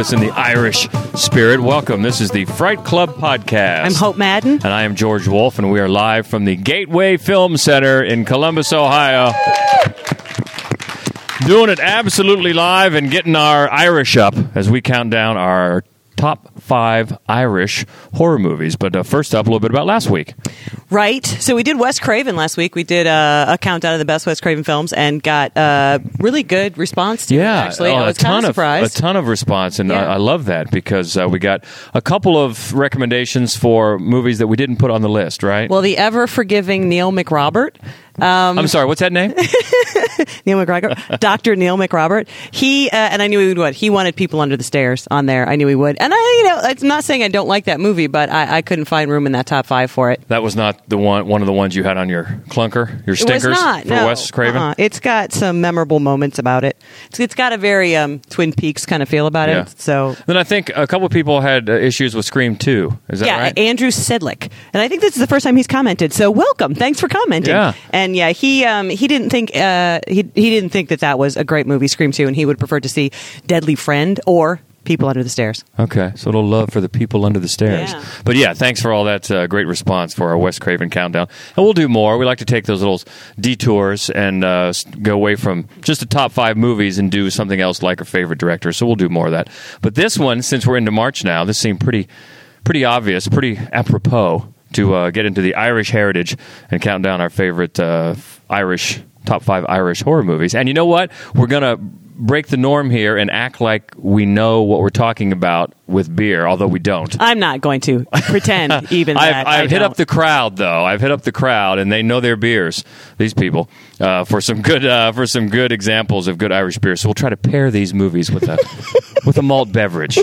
us in the Irish spirit. Welcome. This is the Fright Club podcast. I'm Hope Madden. And I am George Wolf, and we are live from the Gateway Film Center in Columbus, Ohio. Doing it absolutely live and getting our Irish up as we count down our top five Irish horror movies. But uh, first up, a little bit about last week. Right. So we did Wes Craven last week. We did uh, a countdown of the best Wes Craven films and got uh, really good response to it, Yeah, actually. oh, I a ton of of surprised. a ton of response, and Yeah. I, I love that because uh, we got a couple of recommendations for movies that we didn't put on the list. Right? well, the ever forgiving Neil McRobert. Um, I'm sorry. What's that name? Neil McGregor, Dr. Neil McRobert. He uh, and I knew he would. He wanted people under the stairs on there. I knew he would. And I, you know, I'm not saying I don't like that movie, but I, I couldn't find room in that top five for it. that was not the one. One of the ones you had on your clunker, your It was not. for no. Wes Craven. Uh-uh. It's got some memorable moments about it. It's, it's got a very um, Twin Peaks kind of feel about Yeah. it. So Then I think a couple of people had uh, issues with Scream 2. Is that right? yeah, right? Andrew Sedlick, and I think this is the first time he's commented. So welcome, thanks for commenting. Yeah. and yeah, he um, he didn't think uh, he he didn't think that that was a great movie, Scream Two, and he would prefer to see Deadly Friend or People Under the Stairs. Okay, so a little love for the people under the stairs. Yeah. But yeah, thanks for all that uh, great response for our Wes Craven countdown. And we'll do more. We like to take those little detours and uh, go away from just the top five movies and do something else like our favorite director. So we'll do more of that. But this one, since we're into March now, this seemed pretty, pretty obvious, pretty apropos to uh, get into the Irish heritage and count down our favorite uh, Irish top five Irish horror movies. And you know what? We're gonna break the norm here and act like we know what we're talking about with beer, although we don't. I'm not going to pretend even I've, that. I I've hit don't. up the crowd though. I've hit up the crowd, and they know their beers. These people uh, for some good uh, for some good examples of good Irish beer. So we'll try to pair these movies with a with a malt beverage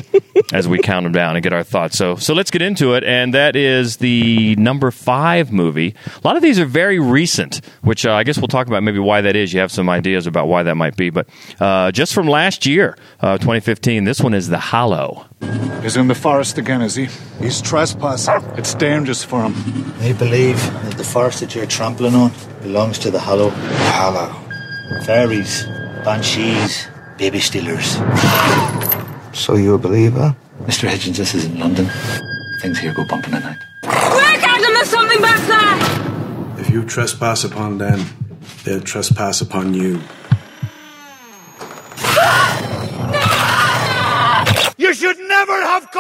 as we count them down and get our thoughts. So so let's get into it, and that is the number five movie. A lot of these are very recent, which uh, I guess we'll talk about maybe why that is. You have some ideas about why that might be, but uh, just from last year, uh, 2015, this one is The Hallow. He's in the forest again, is he? He's trespassing. It's dangerous for him. I believe that the forest that you're trampling on belongs to the Hallow. Hallow. Fairies, banshees, baby stealers. So you a believer? Mr. Hitchens, this isn't London. Things here go bumping at night. Quick, Adam, there's something back there! If you trespass upon them, they'll trespass upon you. You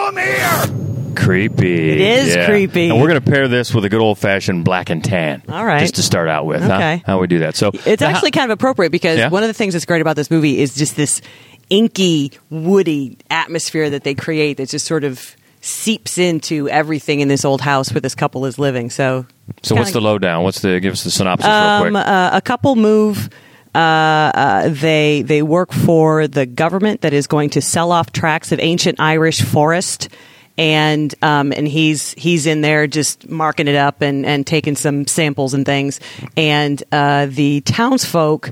come here! Creepy. It is creepy. And we're going to pair this with a good old fashioned black and tan. All right. Just to start out with. huh? Okay. How we do that. So It's now- actually kind of appropriate because Yeah? one of the things that's great about this movie is just this inky, woody atmosphere that they create that just sort of seeps into everything in this old house where this couple is living. So, So what's the lowdown? What's the give us the synopsis real um, quick? uh, a couple move. Uh, uh, they they work for the government that is going to sell off tracts of ancient Irish forest, and um, and he's he's in there just marking it up and and taking some samples and things, and uh, the townsfolk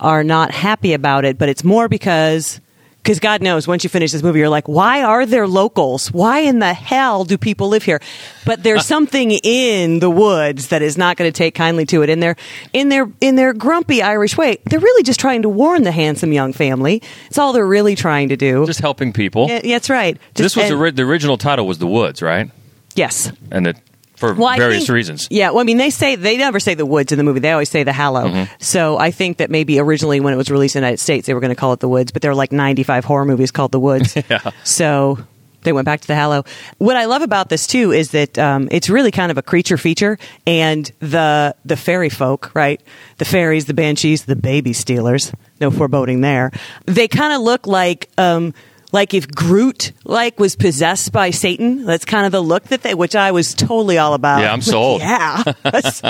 are not happy about it, but it's more because. Because God knows, once you finish this movie, you're like, why are there locals? Why in the hell do people live here? But there's something in the woods that is not going to take kindly to it. In their, in their, in their grumpy Irish way, they're really just trying to warn the handsome young family. It's all they're really trying to do. Just helping people. Yeah, that's right. this was and- the original title was The Woods, right? yes. And it for Well, various think- reasons. Yeah, well, I mean, they say they never say the woods in the movie. They always say the Hallow. Mm-hmm. So I think that maybe originally when it was released in the United States, they were going to call it the Woods, but there are like 95 horror movies called the Woods. So they went back to the Hallow. What I love about this too is that um, it's really kind of a creature feature, and the the fairy folk, right? The fairies, the banshees, the baby stealers. No foreboding there. They kind of look like. Um, like if Groot like was possessed by Satan, that's kind of the look that they, which I was totally all about. Yeah, I'm sold. yeah, it's,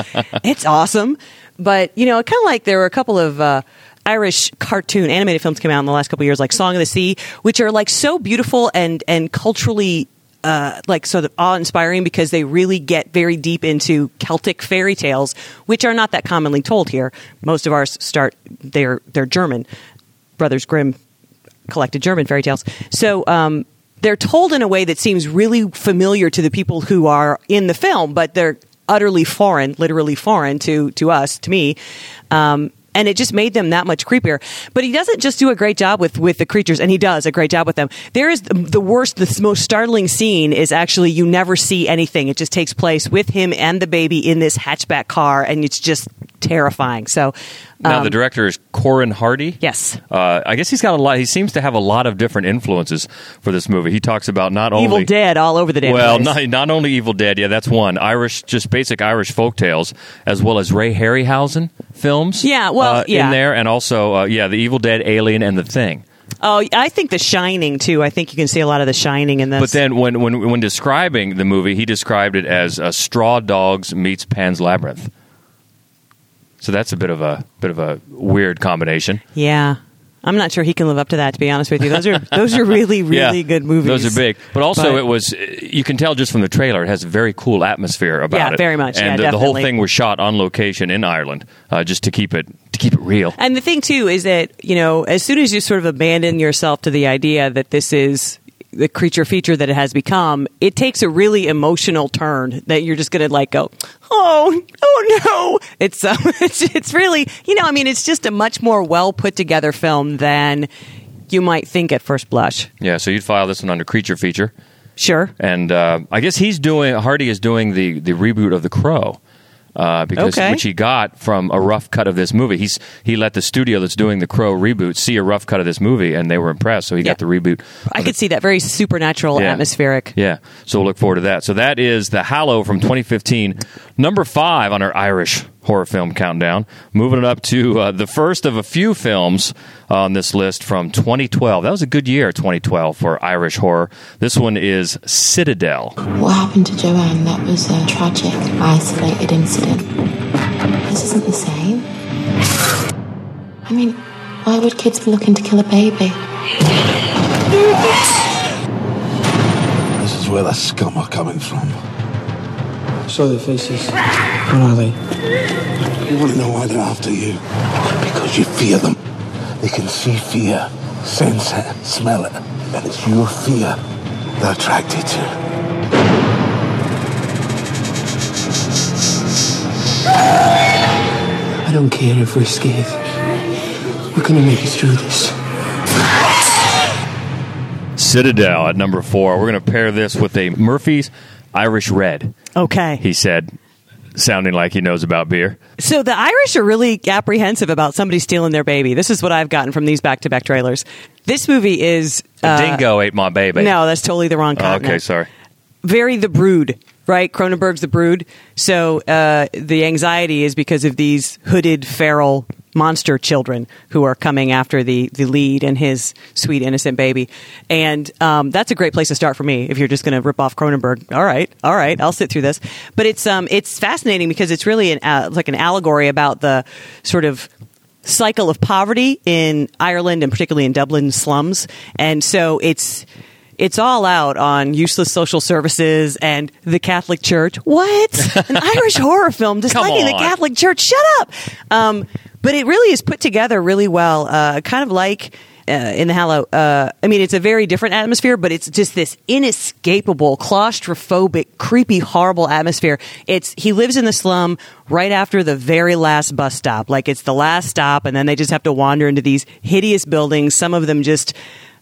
it's awesome. But you know, kind of like there were a couple of uh, Irish cartoon animated films came out in the last couple of years, like Song of the Sea, which are like so beautiful and and culturally. Uh, like sort of awe-inspiring because they really get very deep into Celtic fairy tales, which are not that commonly told here. Most of ours start they're they're German. Brothers Grimm collected German fairy tales. So um, they're told in a way that seems really familiar to the people who are in the film, but they're utterly foreign, literally foreign to to us, to me. Um, and it just made them that much creepier. But he doesn't just do a great job with with the creatures, and he does a great job with them. There is the, the worst, the most startling scene is actually you never see anything. It just takes place with him and the baby in this hatchback car, and it's just terrifying. So. Now um, the director is Corin Hardy. Yes. Uh, I guess he's got a lot. He seems to have a lot of different influences for this movie. He talks about not only Evil Dead all over the damn Well, not, not only Evil Dead, yeah, that's one. Irish, just basic Irish folk tales, as well as Ray Harryhausen films. Yeah, well, uh, yeah. in there, and also, uh, yeah, the Evil Dead, Alien, and The Thing. Oh, I think The Shining too. I think you can see a lot of The Shining in this. But then, when when when describing the movie, he described it as uh, Straw Dogs meets Pan's Labyrinth. So that's a bit of a bit of a weird combination. yeah, I'm not sure he can live up to that. To be honest with you, those are those are really really Yeah, good movies. Those are big, but also But- it was. You can tell just from the trailer, it has a very cool atmosphere about Yeah, it. very much. And Yeah, the, the whole thing was shot on location in Ireland, uh, just to keep it to keep it real. And the thing too is that you know, as soon as you sort of abandon yourself to the idea that this is the creature feature that it has become, it takes a really emotional turn that you're just going to like go, oh, oh no! It's uh, it's it's really you know, I mean, it's just a much more well put together film than you might think at first blush. Yeah, so you'd file this one under creature feature, Sure. and uh, I guess he's doing Hardy is doing the the reboot of The Crow. Uh, because Okay. which he got from a rough cut of this movie. He's he let the studio that's doing the Crow reboot see a rough cut of this movie, and they were impressed. So he Yeah. got the reboot. I could see that very supernatural, Yeah. atmospheric. Yeah, so we'll look forward to that. So that is The Hallow from 2015, number five on our Irish horror film countdown. Moving it up to uh, the first of a few films on this list from 2012. That was a good year, 2012, for Irish horror. This one is Citadel. What happened to Joanne? That was a tragic, isolated incident. This isn't the same. I mean, why would kids be looking to kill a baby? This is where the scum are coming from. Saw their faces. What are they? You want to know why they're after you? Because you fear them. They can see fear, sense it, smell it. And it's your fear they're attracted to. I don't care if we're scared. We're gonna make it through this. Citadel at number four. We're going to pair this with a Murphy's Irish Red, Okay. he said, sounding like he knows about beer. So the Irish are really apprehensive about somebody stealing their baby. This is what I've gotten from these back-to-back trailers. This movie is A uh, dingo ate my baby. No, that's totally the wrong Oh, continent. okay, sorry. Very the brood, right? Cronenberg's the brood. So uh, the anxiety is because of these hooded feral monster children who are coming after the the lead and his sweet innocent baby. And um, that's a great place to start for me if you're just going to rip off Cronenberg. All right, all right, I'll sit through this. But it's um it's fascinating because it's really an uh, like an allegory about the sort of cycle of poverty in Ireland and particularly in Dublin slums. And so it's it's all out on useless social services and the Catholic Church. What? An Irish horror film disliking the. Catholic Church. Shut up. Um, but it really is put together really well, uh, kind of like uh, in the Hallow. Uh, I mean, it's a very different atmosphere, but it's just this inescapable, claustrophobic, creepy, horrible atmosphere. It's he lives in the slum right after the very last bus stop, like it's the last stop, and then they just have to wander into these hideous buildings. Some of them just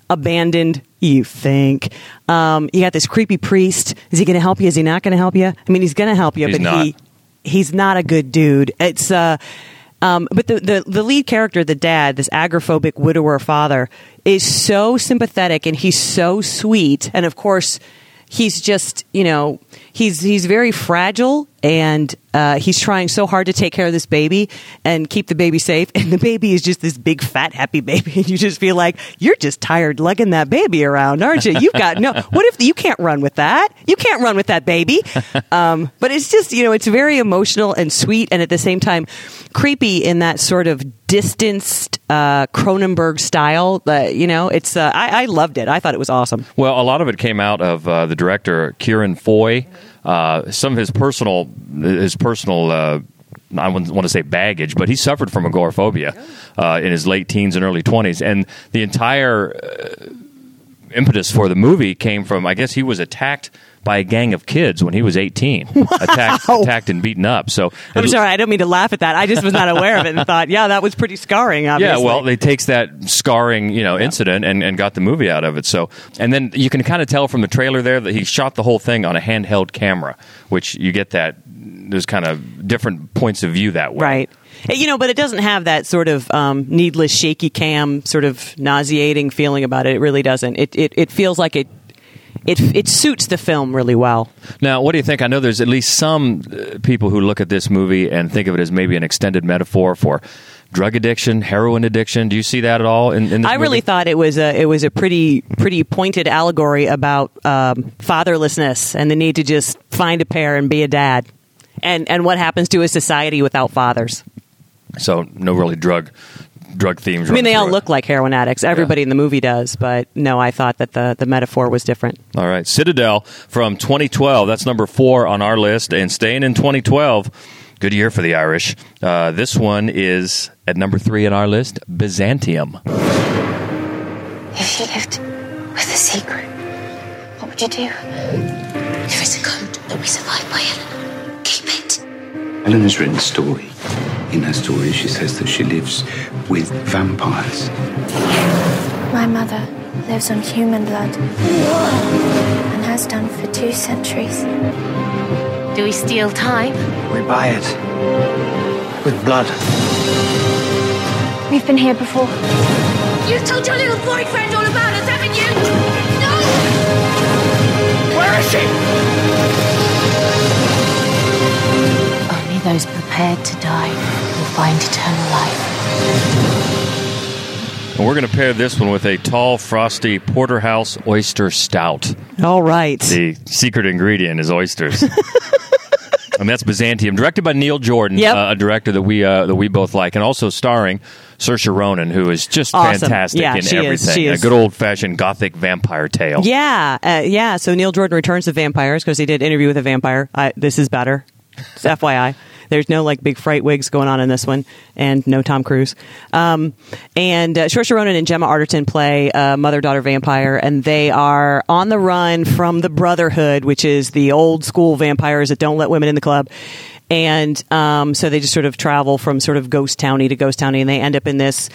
abandoned. You think um, you got this creepy priest? Is he going to help you? Is he not going to help you? I mean, he's going to help you, He's but not. he he's not a good dude. It's uh um, but the, the the lead character, the dad, this agoraphobic widower father, is so sympathetic and he's so sweet, and of course, he's just you know he's he's very fragile and uh, he's trying so hard to take care of this baby and keep the baby safe, and the baby is just this big fat happy baby, and you just feel like you're just tired lugging that baby around, aren't you? You've got no. What if you can't run with that? You can't run with that baby. Um, but it's just you know it's very emotional and sweet, and at the same time creepy in that sort of distanced uh, Cronenberg style. Uh, you know, it's uh, I, I loved it. I thought it was awesome. Well, a lot of it came out of uh, the director Ciarán Foy. Uh, some of his personal, his personal. I wouldn't want to say baggage, but he suffered from agoraphobia in his late teens and early twenties, and the entire impetus for the movie came from, I guess he was attacked by a gang of kids when he was 18, attacked, attacked and beaten up. So I'm sorry, I don't mean to laugh at that. I just was not aware of it and thought, yeah, that was pretty scarring. Obviously. Yeah, well, they takes that scarring, you know, incident and, and got the movie out of it. So, and then you can kind of tell from the trailer there that he shot the whole thing on a handheld camera, which you get that there's kind of different points of view that way. Right. Eh, You know, but it doesn't have that sort of um, needless shaky cam, sort of nauseating feeling about it. It really doesn't. It it, it feels like it, it it suits the film really well. Now, what do you think? I know there's at least some uh, people who look at this movie and think of it as maybe an extended metaphor for drug addiction, heroin addiction. Do you see that at all? In, in I really movie? thought it was a it was a pretty pretty pointed allegory about um, fatherlessness and the need to just find a pair and be a dad, and and what happens to a society without fathers. so. No, really drug drug themes. I mean, they all it. look like heroin addicts. Everybody in the movie does, but no, I thought that the the metaphor was different. All right, Citadel from 2012. That's number four on our list, and staying in 2012. Good year for the Irish. Uh, this one is at number three on our list. Byzantium. If you lived with a secret, what would you do? There is a code that we survive by, Eleanor. Keep it. Eleanor's written a story. In her story, she says that she lives with vampires. My mother lives on human blood and has done for two centuries. Do we steal time? We buy it. With blood. We've been here before. You told your little boyfriend all about us, haven't you? No! Where is she? Those prepared to die will find eternal life. And we're going to pair this one with a tall, frosty porterhouse oyster stout. All right. The secret ingredient is oysters. and that's Byzantium, directed by Neil Jordan, Yep. uh, a director that we uh, that we both like, and also starring Saoirse Ronan, who is just Awesome. fantastic Yeah, in she is. everything. She A is. good old fashioned gothic vampire tale. Yeah, uh, yeah. So Neil Jordan returns to vampires because he did interview with a vampire. I, this is better. It's FYI. There's no like big fright wigs going on in this one, and no Tom Cruise. Um, and uh, Saoirse Ronan and Gemma Arterton play uh, mother daughter vampire, and they are on the run from the Brotherhood, which is the old school vampires that don't let women in the club. And um, so they just sort of travel from sort of ghost towny to ghost towny, and they end up in this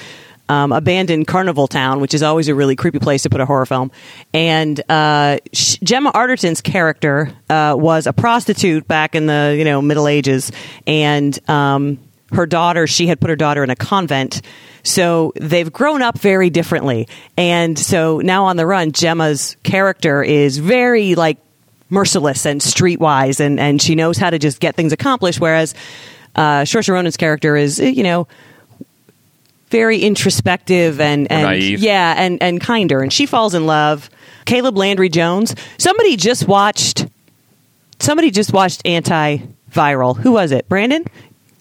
um, abandoned carnival town, which is always a really creepy place to put a horror film. And uh, Gemma Arterton's character uh, was a prostitute back in the you know Middle Ages, and um, her daughter she had put her daughter in a convent. So they've grown up very differently, and so now on the run, Gemma's character is very like merciless and streetwise, and and she knows how to just get things accomplished. Whereas uh, Saoirse Ronan's character is, you know, very introspective and, and naive. yeah, and and kinder. And she falls in love. Caleb Landry Jones. Somebody just watched. Somebody just watched Antiviral. Who was it? Brandon.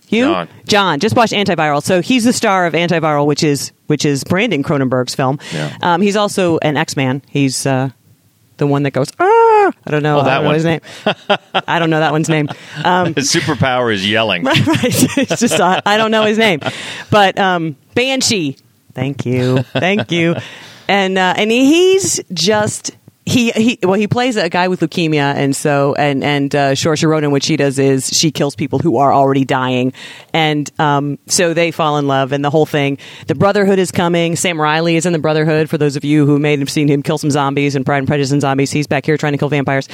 You, John. John, just watched Antiviral. So he's the star of Antiviral, which is which is Brandon Cronenberg's film. Yeah. Um, he's also an X Man. He's uh, the one that goes. Ah! I don't know. Oh, that I don't know his name. I don't know that one's name. Um, His superpower is yelling. right, right. It's just uh, I don't know his name, but um, Banshee. Thank you, thank you, and uh, and he's just. He, he well he plays a guy with leukemia and so and and uh, Saoirse Ronan what she does is she kills people who are already dying. And um, so they fall in love and the whole thing. The Brotherhood is coming. Sam Riley is in the Brotherhood for those of you who may have seen him kill some zombies and Pride and Prejudice and zombies. He's back here trying to kill vampires.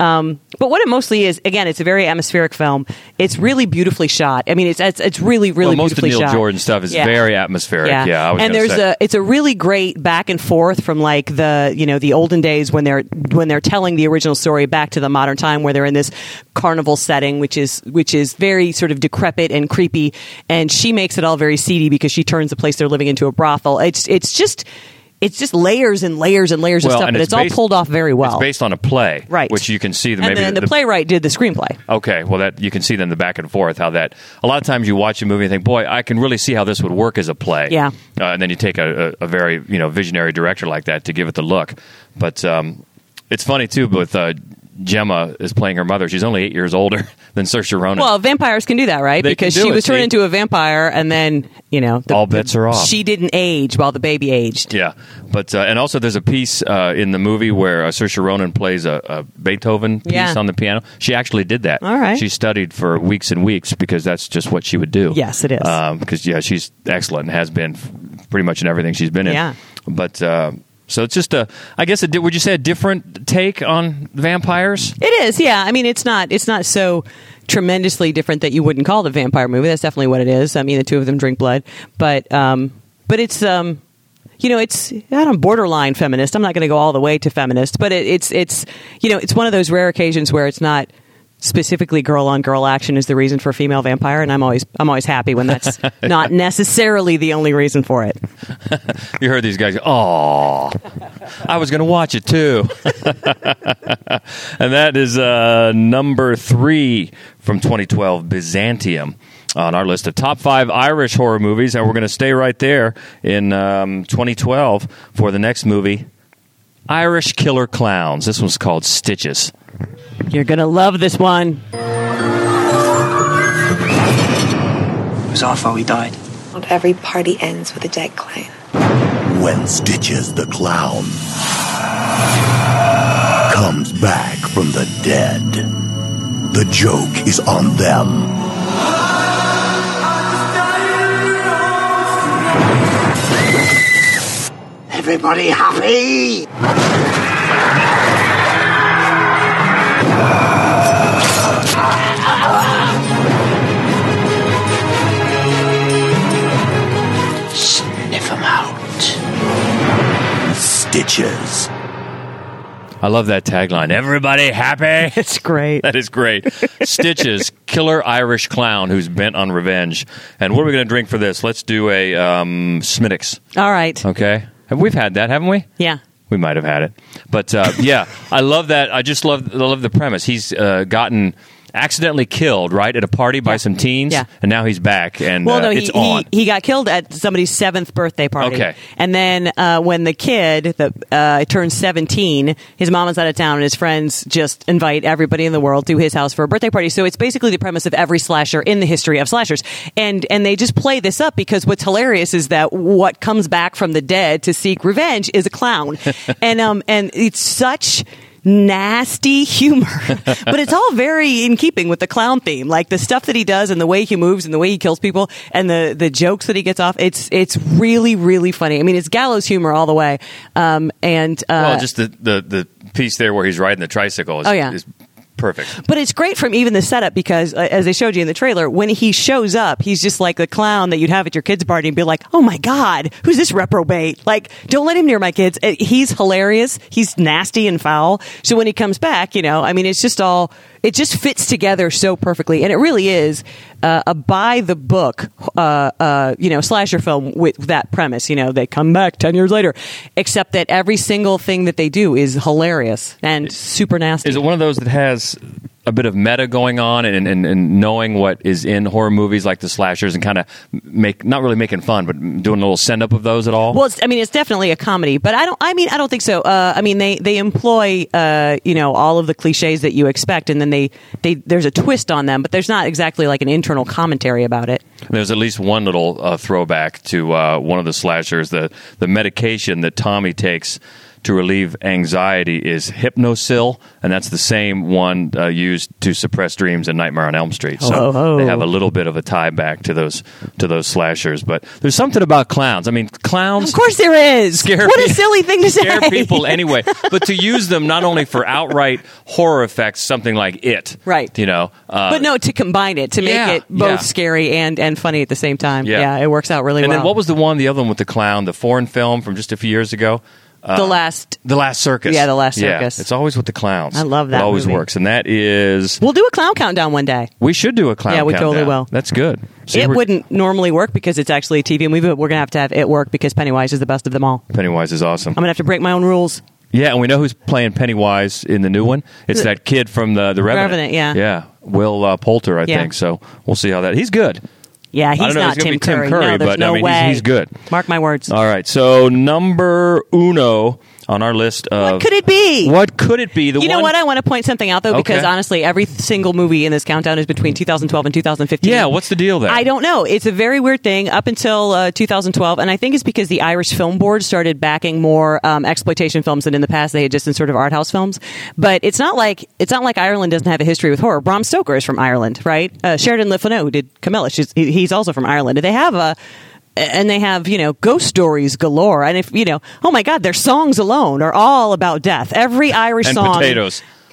Um, but what it mostly is again it's a very atmospheric film. It's really beautifully shot. I mean it's it's, it's really really well, most of Neil shot. Jordan stuff is Yeah. very atmospheric. Yeah, I was and there's say. a it's a really great back and forth from like the you know the olden days when they're when they're telling the original story back to the modern time where they're in this carnival setting which is which is very sort of decrepit and creepy. And she makes it all very seedy because she turns the place they're living into a brothel. It's it's just it's just layers and layers and layers Well, of stuff but it's it's, all pulled off very well It's based on a play, Right. Which you can see the and maybe then the, playwright did the screenplay Okay, well, that you can see then the back and forth how that. A lot of times you watch a movie and think, "Boy, I can really see how this would work as a play." Yeah. uh, and then you take a, a, a very you know visionary director like that to give it the look. But um, it's funny too with uh, Gemma is playing her mother. She's only eight years older than Saoirse Ronan. Well, vampires can do that, right? They because she was turned into a vampire, and then you know the, All bets are off. She didn't age while the baby aged. Yeah, but uh, and also there's a piece uh, in the movie where uh, Saoirse Ronan plays a, a Beethoven piece Yeah. on the piano. She actually did that. All right. She studied for weeks and weeks because that's just what she would do. Yes, it is. Because yeah, she's excellent and has been pretty much in everything she's been in. Yeah. But uh, so it's just a, I guess, a, would you say a different take on vampires? It is, yeah. I mean, it's not it's not so tremendously different that you wouldn't call it a vampire movie. That's definitely what it is. I mean, the two of them drink blood, but um, but it's um, you know, it's I don't borderline feminist. I'm not going to go all the way to feminist, but it, it's it's you know, it's one of those rare occasions where it's not specifically girl on girl action is the reason for female vampire and I'm always I'm always happy when that's not necessarily the only reason for it. You heard these guys oh, I was going to watch it too. and that is uh, number three from 2012, Byzantium, on our list of top five Irish horror movies. And we're going to stay right there in um, 2012 for the next movie, Irish Killer Clowns. This one's called Stitches. You're going to love this one. It was our fault we died. Not every party ends with a dead clown. When Stitches the Clown comes back from the dead, the joke is on them. Everybody happy? Stitches. I love that tagline. Everybody happy? It's great. That is great. Stitches, killer Irish clown who's bent on revenge. And what are we going to drink for this? Let's do a um, Smithwick's. All right. Okay. Have We've had that, haven't we? Yeah. We might have had it, but uh, yeah, I love that. I just love I love the premise. He's uh, gotten accidentally killed right at a party by some teens, Yeah. and now he's back, and Well, uh, no, he, he he got killed at somebody's seventh birthday party. Okay. and then uh, when the kid that uh, turns seventeen, his mom is out of town, and his friends just invite everybody in the world to his house for a birthday party. So it's basically the premise of every slasher in the history of slashers, and and they just play this up because what's hilarious is that what comes back from the dead to seek revenge is a clown, and um and it's such nasty humor. But it's all very in keeping with the clown theme. Like the stuff that he does and the way he moves and the way he kills people and the the jokes that he gets off it's it's really really funny. I mean it's gallows humor all the way. Um and uh well, just the, the the piece there where he's riding the tricycle is, Oh, yeah. is perfect. But it's great from even the setup because, uh, as they showed you in the trailer, when he shows up, he's just like the clown that you'd have at your kids' party and be like, "Oh my god, who's this reprobate? Like, don't let him near my kids." Uh, He's hilarious. He's nasty and foul. So when he comes back, you know, I mean, it's just all it just fits together so perfectly, and it really is uh, a by the book, uh, uh, you know, slasher film with that premise. You know, they come back ten years later, except that every single thing that they do is hilarious and super nasty. Is it one of those that has a bit of meta going on and, and, and knowing what is in horror movies like the slashers and kind of make not really making fun, but doing a little send up of those at all? Well, it's, I mean, it's definitely a comedy, but I don't. I mean, I don't think so. Uh, I mean, they they employ uh, you know all of the cliches that you expect, and then they they there's a twist on them, but there's not exactly like an internal commentary about it. There's at least one little uh, throwback to uh, one of the slashers. The the medication that Tommy takes to relieve anxiety is Hypnocil, and that's the same one uh, used to suppress dreams in Nightmare on Elm Street. So Oh, oh. they have a little bit of a tie back to those to those slashers. But there's something about clowns. I mean, clowns. Of course, there is. Scare what a silly thing to say. scare say. people anyway. But to use them not only for outright horror effects, something like it, Right. You know, uh, but no, to combine it to make yeah, it both yeah. scary and and funny at the same time. Yeah. it works out really and well. And then what was the one, the other one with the clown, the foreign film from just a few years ago? Uh, the last? The Last Circus. Yeah, The Last Yeah, Circus. it's always with the clowns. I love that It always movie. works, and that is We'll do a clown countdown one day. we should do a clown. Yeah, we totally will. That's good. See, it wouldn't normally work because it's actually a TV movie, but we're gonna have to have it work because Pennywise is the best of them all. Pennywise is awesome. I'm gonna have to break my own rules. Yeah, and we know who's playing Pennywise in the new one. It's that kid from the the Revenant. Revenant, yeah. yeah, Will uh, Poulter, I Yeah. think. So we'll see how that. He's good. Yeah, he's know, not Tim, be Tim Curry. Curry, no, there's but, no I mean, he's- way. he's good. Mark my words. All right, so number uno on our list of What could it be? What could it be? The you know one- what? I want to point something out though, because Okay. honestly, every single movie in this countdown is between 2012 and 2015. Yeah, what's the deal there? I don't know. It's a very weird thing up until uh, 2012, and I think it's because the Irish Film Board started backing more um, exploitation films than in the past they had just in sort of art house films. But it's not like it's not like Ireland doesn't have a history with horror. Bram Stoker is from Ireland, right? Uh, Sheridan Le Fanu, who did Carmilla, she's, he- he's also from Ireland. They have a and they have you know ghost stories galore and if you know oh my god their songs alone are all about death every irish and song potatoes.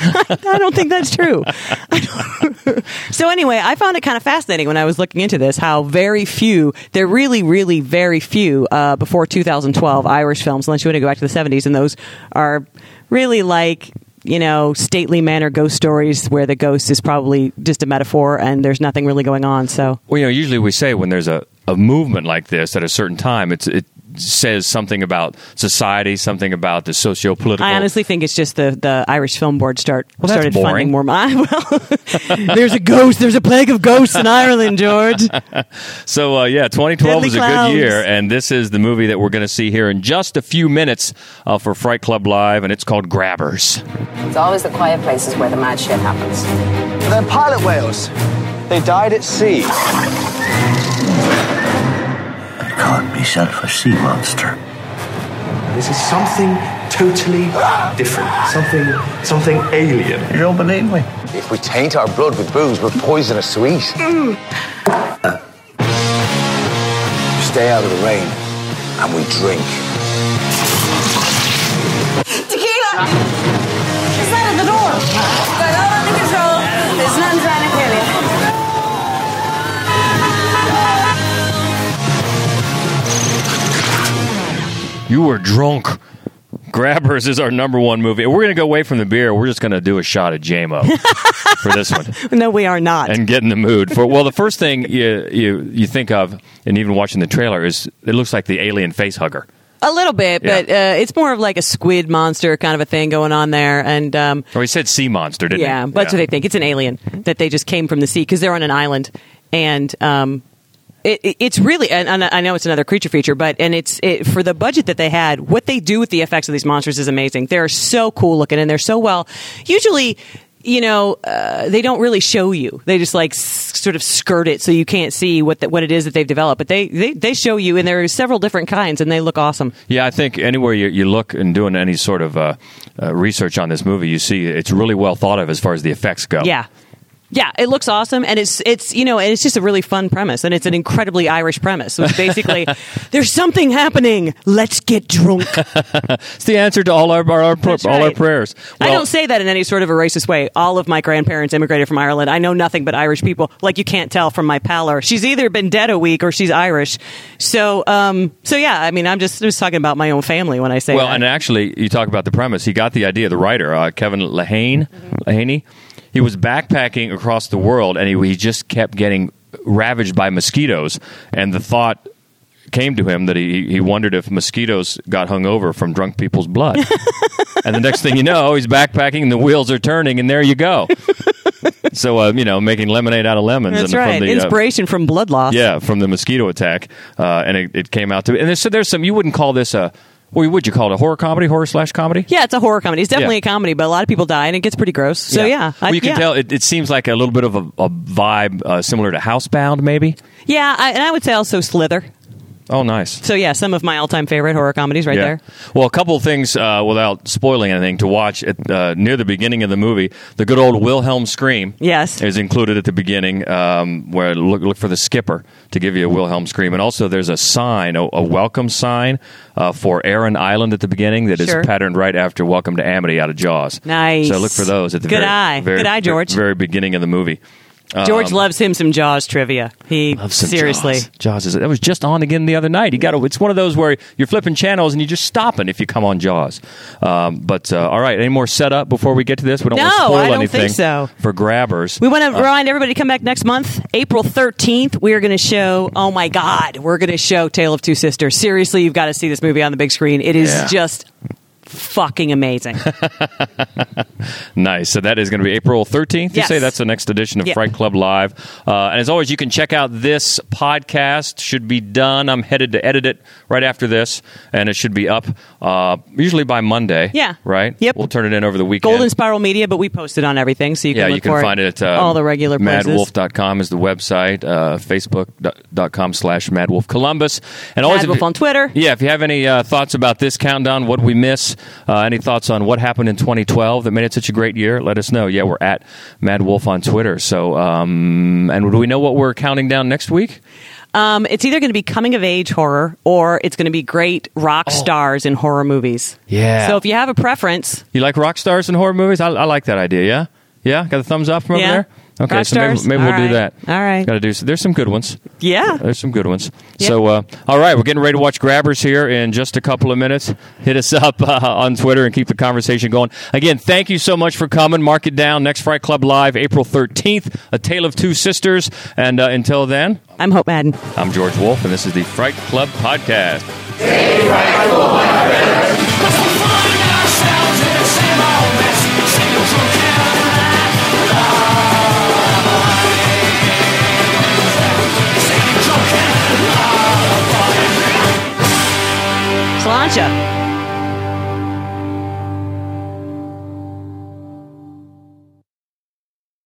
I don't think that's true. so anyway, I found it kind of fascinating when I was looking into this how very few, there really, really very few uh, before 2012 Irish films, unless you want to go back to the 70s, and those are really like you know stately manor ghost stories where the ghost is probably just a metaphor and there's nothing really going on. So Well, you know, usually we say when there's a, a movement like this at a certain time, it's it says something about society, something about the socio-political. I honestly think it's just the, the Irish Film Board start Well, started boring. funding more money. Well, there's a ghost. There's a plague of ghosts in Ireland, George. So uh, yeah, 2012 Deadly was a good year, and this is the movie that we're going to see here in just a few minutes uh, for Fright Club Live, and it's called Grabbers. It's always the quiet places where the mad shit happens. They're pilot whales. They died at sea. I call myself a sea monster. This is something totally different. Something something alien. You don't believe me? If we taint our blood with booze, we're poisonous sweet. Mm. Stay out of the rain, and we drink. Tequila! It's not at the door. Got all under control. There's none trying to You were drunk. Grabbers is our number one movie. We're going to go away from the beer. We're just going to do a shot of JMO for this one. no, we are not. and get in the mood for well the first thing you you you think of and even watching the trailer is it looks like the alien face hugger A little bit, Yeah. but uh, it's more of like a squid monster kind of a thing going on there. And um, or he said sea monster didn't yeah, he that's what they think. It's an alien that they just came from the sea because they're on an island, and um, it, it- it's really. And, and I know it's another creature feature, but and it's it, for the budget that they had. What they do with the effects of these monsters is amazing. They're so cool looking, and they're so well. Usually. You know, uh, they don't really show you. They just like s- sort of skirt it so you can't see what the, what it is that they've developed. But they, they, they show you, and there are several different kinds, and they look awesome. yeah i think anywhere you, you look and doing any sort of uh, uh, research on this movie you see it's really well thought of as far as the effects go Yeah. Yeah, it looks awesome, and it's it's you know, and it's just a really fun premise, and it's an incredibly Irish premise. Which basically, there's something happening. Let's get drunk. it's the answer to all our, our, our our prayers I don't say that in any sort of a racist way. All of my grandparents immigrated from Ireland. I know nothing but Irish people. Like you can't tell from my pallor. She's either been dead a week or she's Irish. So, um, so yeah. I mean, I'm just just talking about my own family when I say well that. and actually you talk about the premise he got the idea the writer uh, Kevin Lehane Mm-hmm. He was backpacking across the world and he, he just kept getting ravaged by mosquitoes and the thought came to him that he, he wondered if mosquitoes got hung over from drunk people's blood and the next thing you know he's backpacking and the wheels are turning and there you go so uh, you know making lemonade out of lemons That's and right. from the, uh, Inspiration from blood loss. yeah, from the mosquito attack, uh, and it, it came out to. And there's, so there's some. You wouldn't call this a. Well, would you call it a horror comedy, horror slash comedy? Yeah, it's a horror comedy. It's definitely Yeah. a comedy, but a lot of people die and it gets pretty gross. So yeah, I- well, you can yeah. tell it, it seems like a little bit of a, a vibe uh, similar to Housebound, maybe. Yeah, I, and I would say also Slither. Oh, nice. So yeah, some of my all-time favorite horror comedies right yeah. there. Well, a couple of things uh, without spoiling anything to watch at, uh, near the beginning of the movie. The good old Wilhelm scream. Yes. Is included at the beginning, um, where look, look for the skipper to give you a Wilhelm scream, and also there's a sign, a, a welcome sign uh, for Erin Island at the beginning that is Sure. patterned right after Welcome to Amity out of Jaws. Nice. So look for those at the Good very, eye. very, Good eye, George. very beginning of the movie. George Um, loves him some Jaws trivia. He Love some seriously. Jaws. Jaws is that was just on again the other night. You got to. It's one of those where you're flipping channels and you're just stopping if you come on Jaws. Um, but uh, all right, any more setup before we get to this? We don't want to No, spoil I don't anything think so. for grabbers. We want to Uh, remind everybody to come back next month, April 13th. We are going to show, oh my God, we're going to show Tale of Two Sisters. Seriously, you've got to see this movie on the big screen. It is Yeah. just fucking amazing. Nice. So that is going to be April 13th. You Yes. say that's the next edition of Yeah. Fright Club Live. Uh, and as always, you can check out this podcast. Should be done. I'm headed to edit it right after this, and it should be up uh, usually by Monday. Yeah. Right. Yep. We'll turn it in over the weekend. Golden Spiral Media, but we post it on everything, so you can yeah, you can find it at uh, all the regular places. maddwolf.com is the website, uh, facebook.com slash madwolf columbus. And always, Mad if on Twitter. Yeah, if you have any uh, thoughts about this countdown, what we miss, uh, any thoughts on what happened in 2012 that made it such a great year, let us know. Yeah, we're at Mad Wolf on Twitter. So, um, and do we know what we're counting down next week? Um, it's either going to be coming of age horror or it's going to be great rock Oh. stars in horror movies. Yeah. So if you have a preference, You like rock stars in horror movies? I, I like that idea. Yeah, yeah. Got a thumbs up from Yeah. over there. Okay, Rock so maybe, stars? maybe we'll All do that. All right. Got to do. So There's some good ones. yeah. There's some good ones. Yeah. So, uh, all right, we're getting ready to watch Grabbers here in just a couple of minutes. Hit us up uh, on Twitter and keep the conversation going. Again, thank you so much for coming. Mark it down. Next Fright Club Live, April 13th, A Tale of Two Sisters. And uh, until then, I'm Hope Madden. I'm George Wolf, and this is the Fright Club Podcast. Sláinte.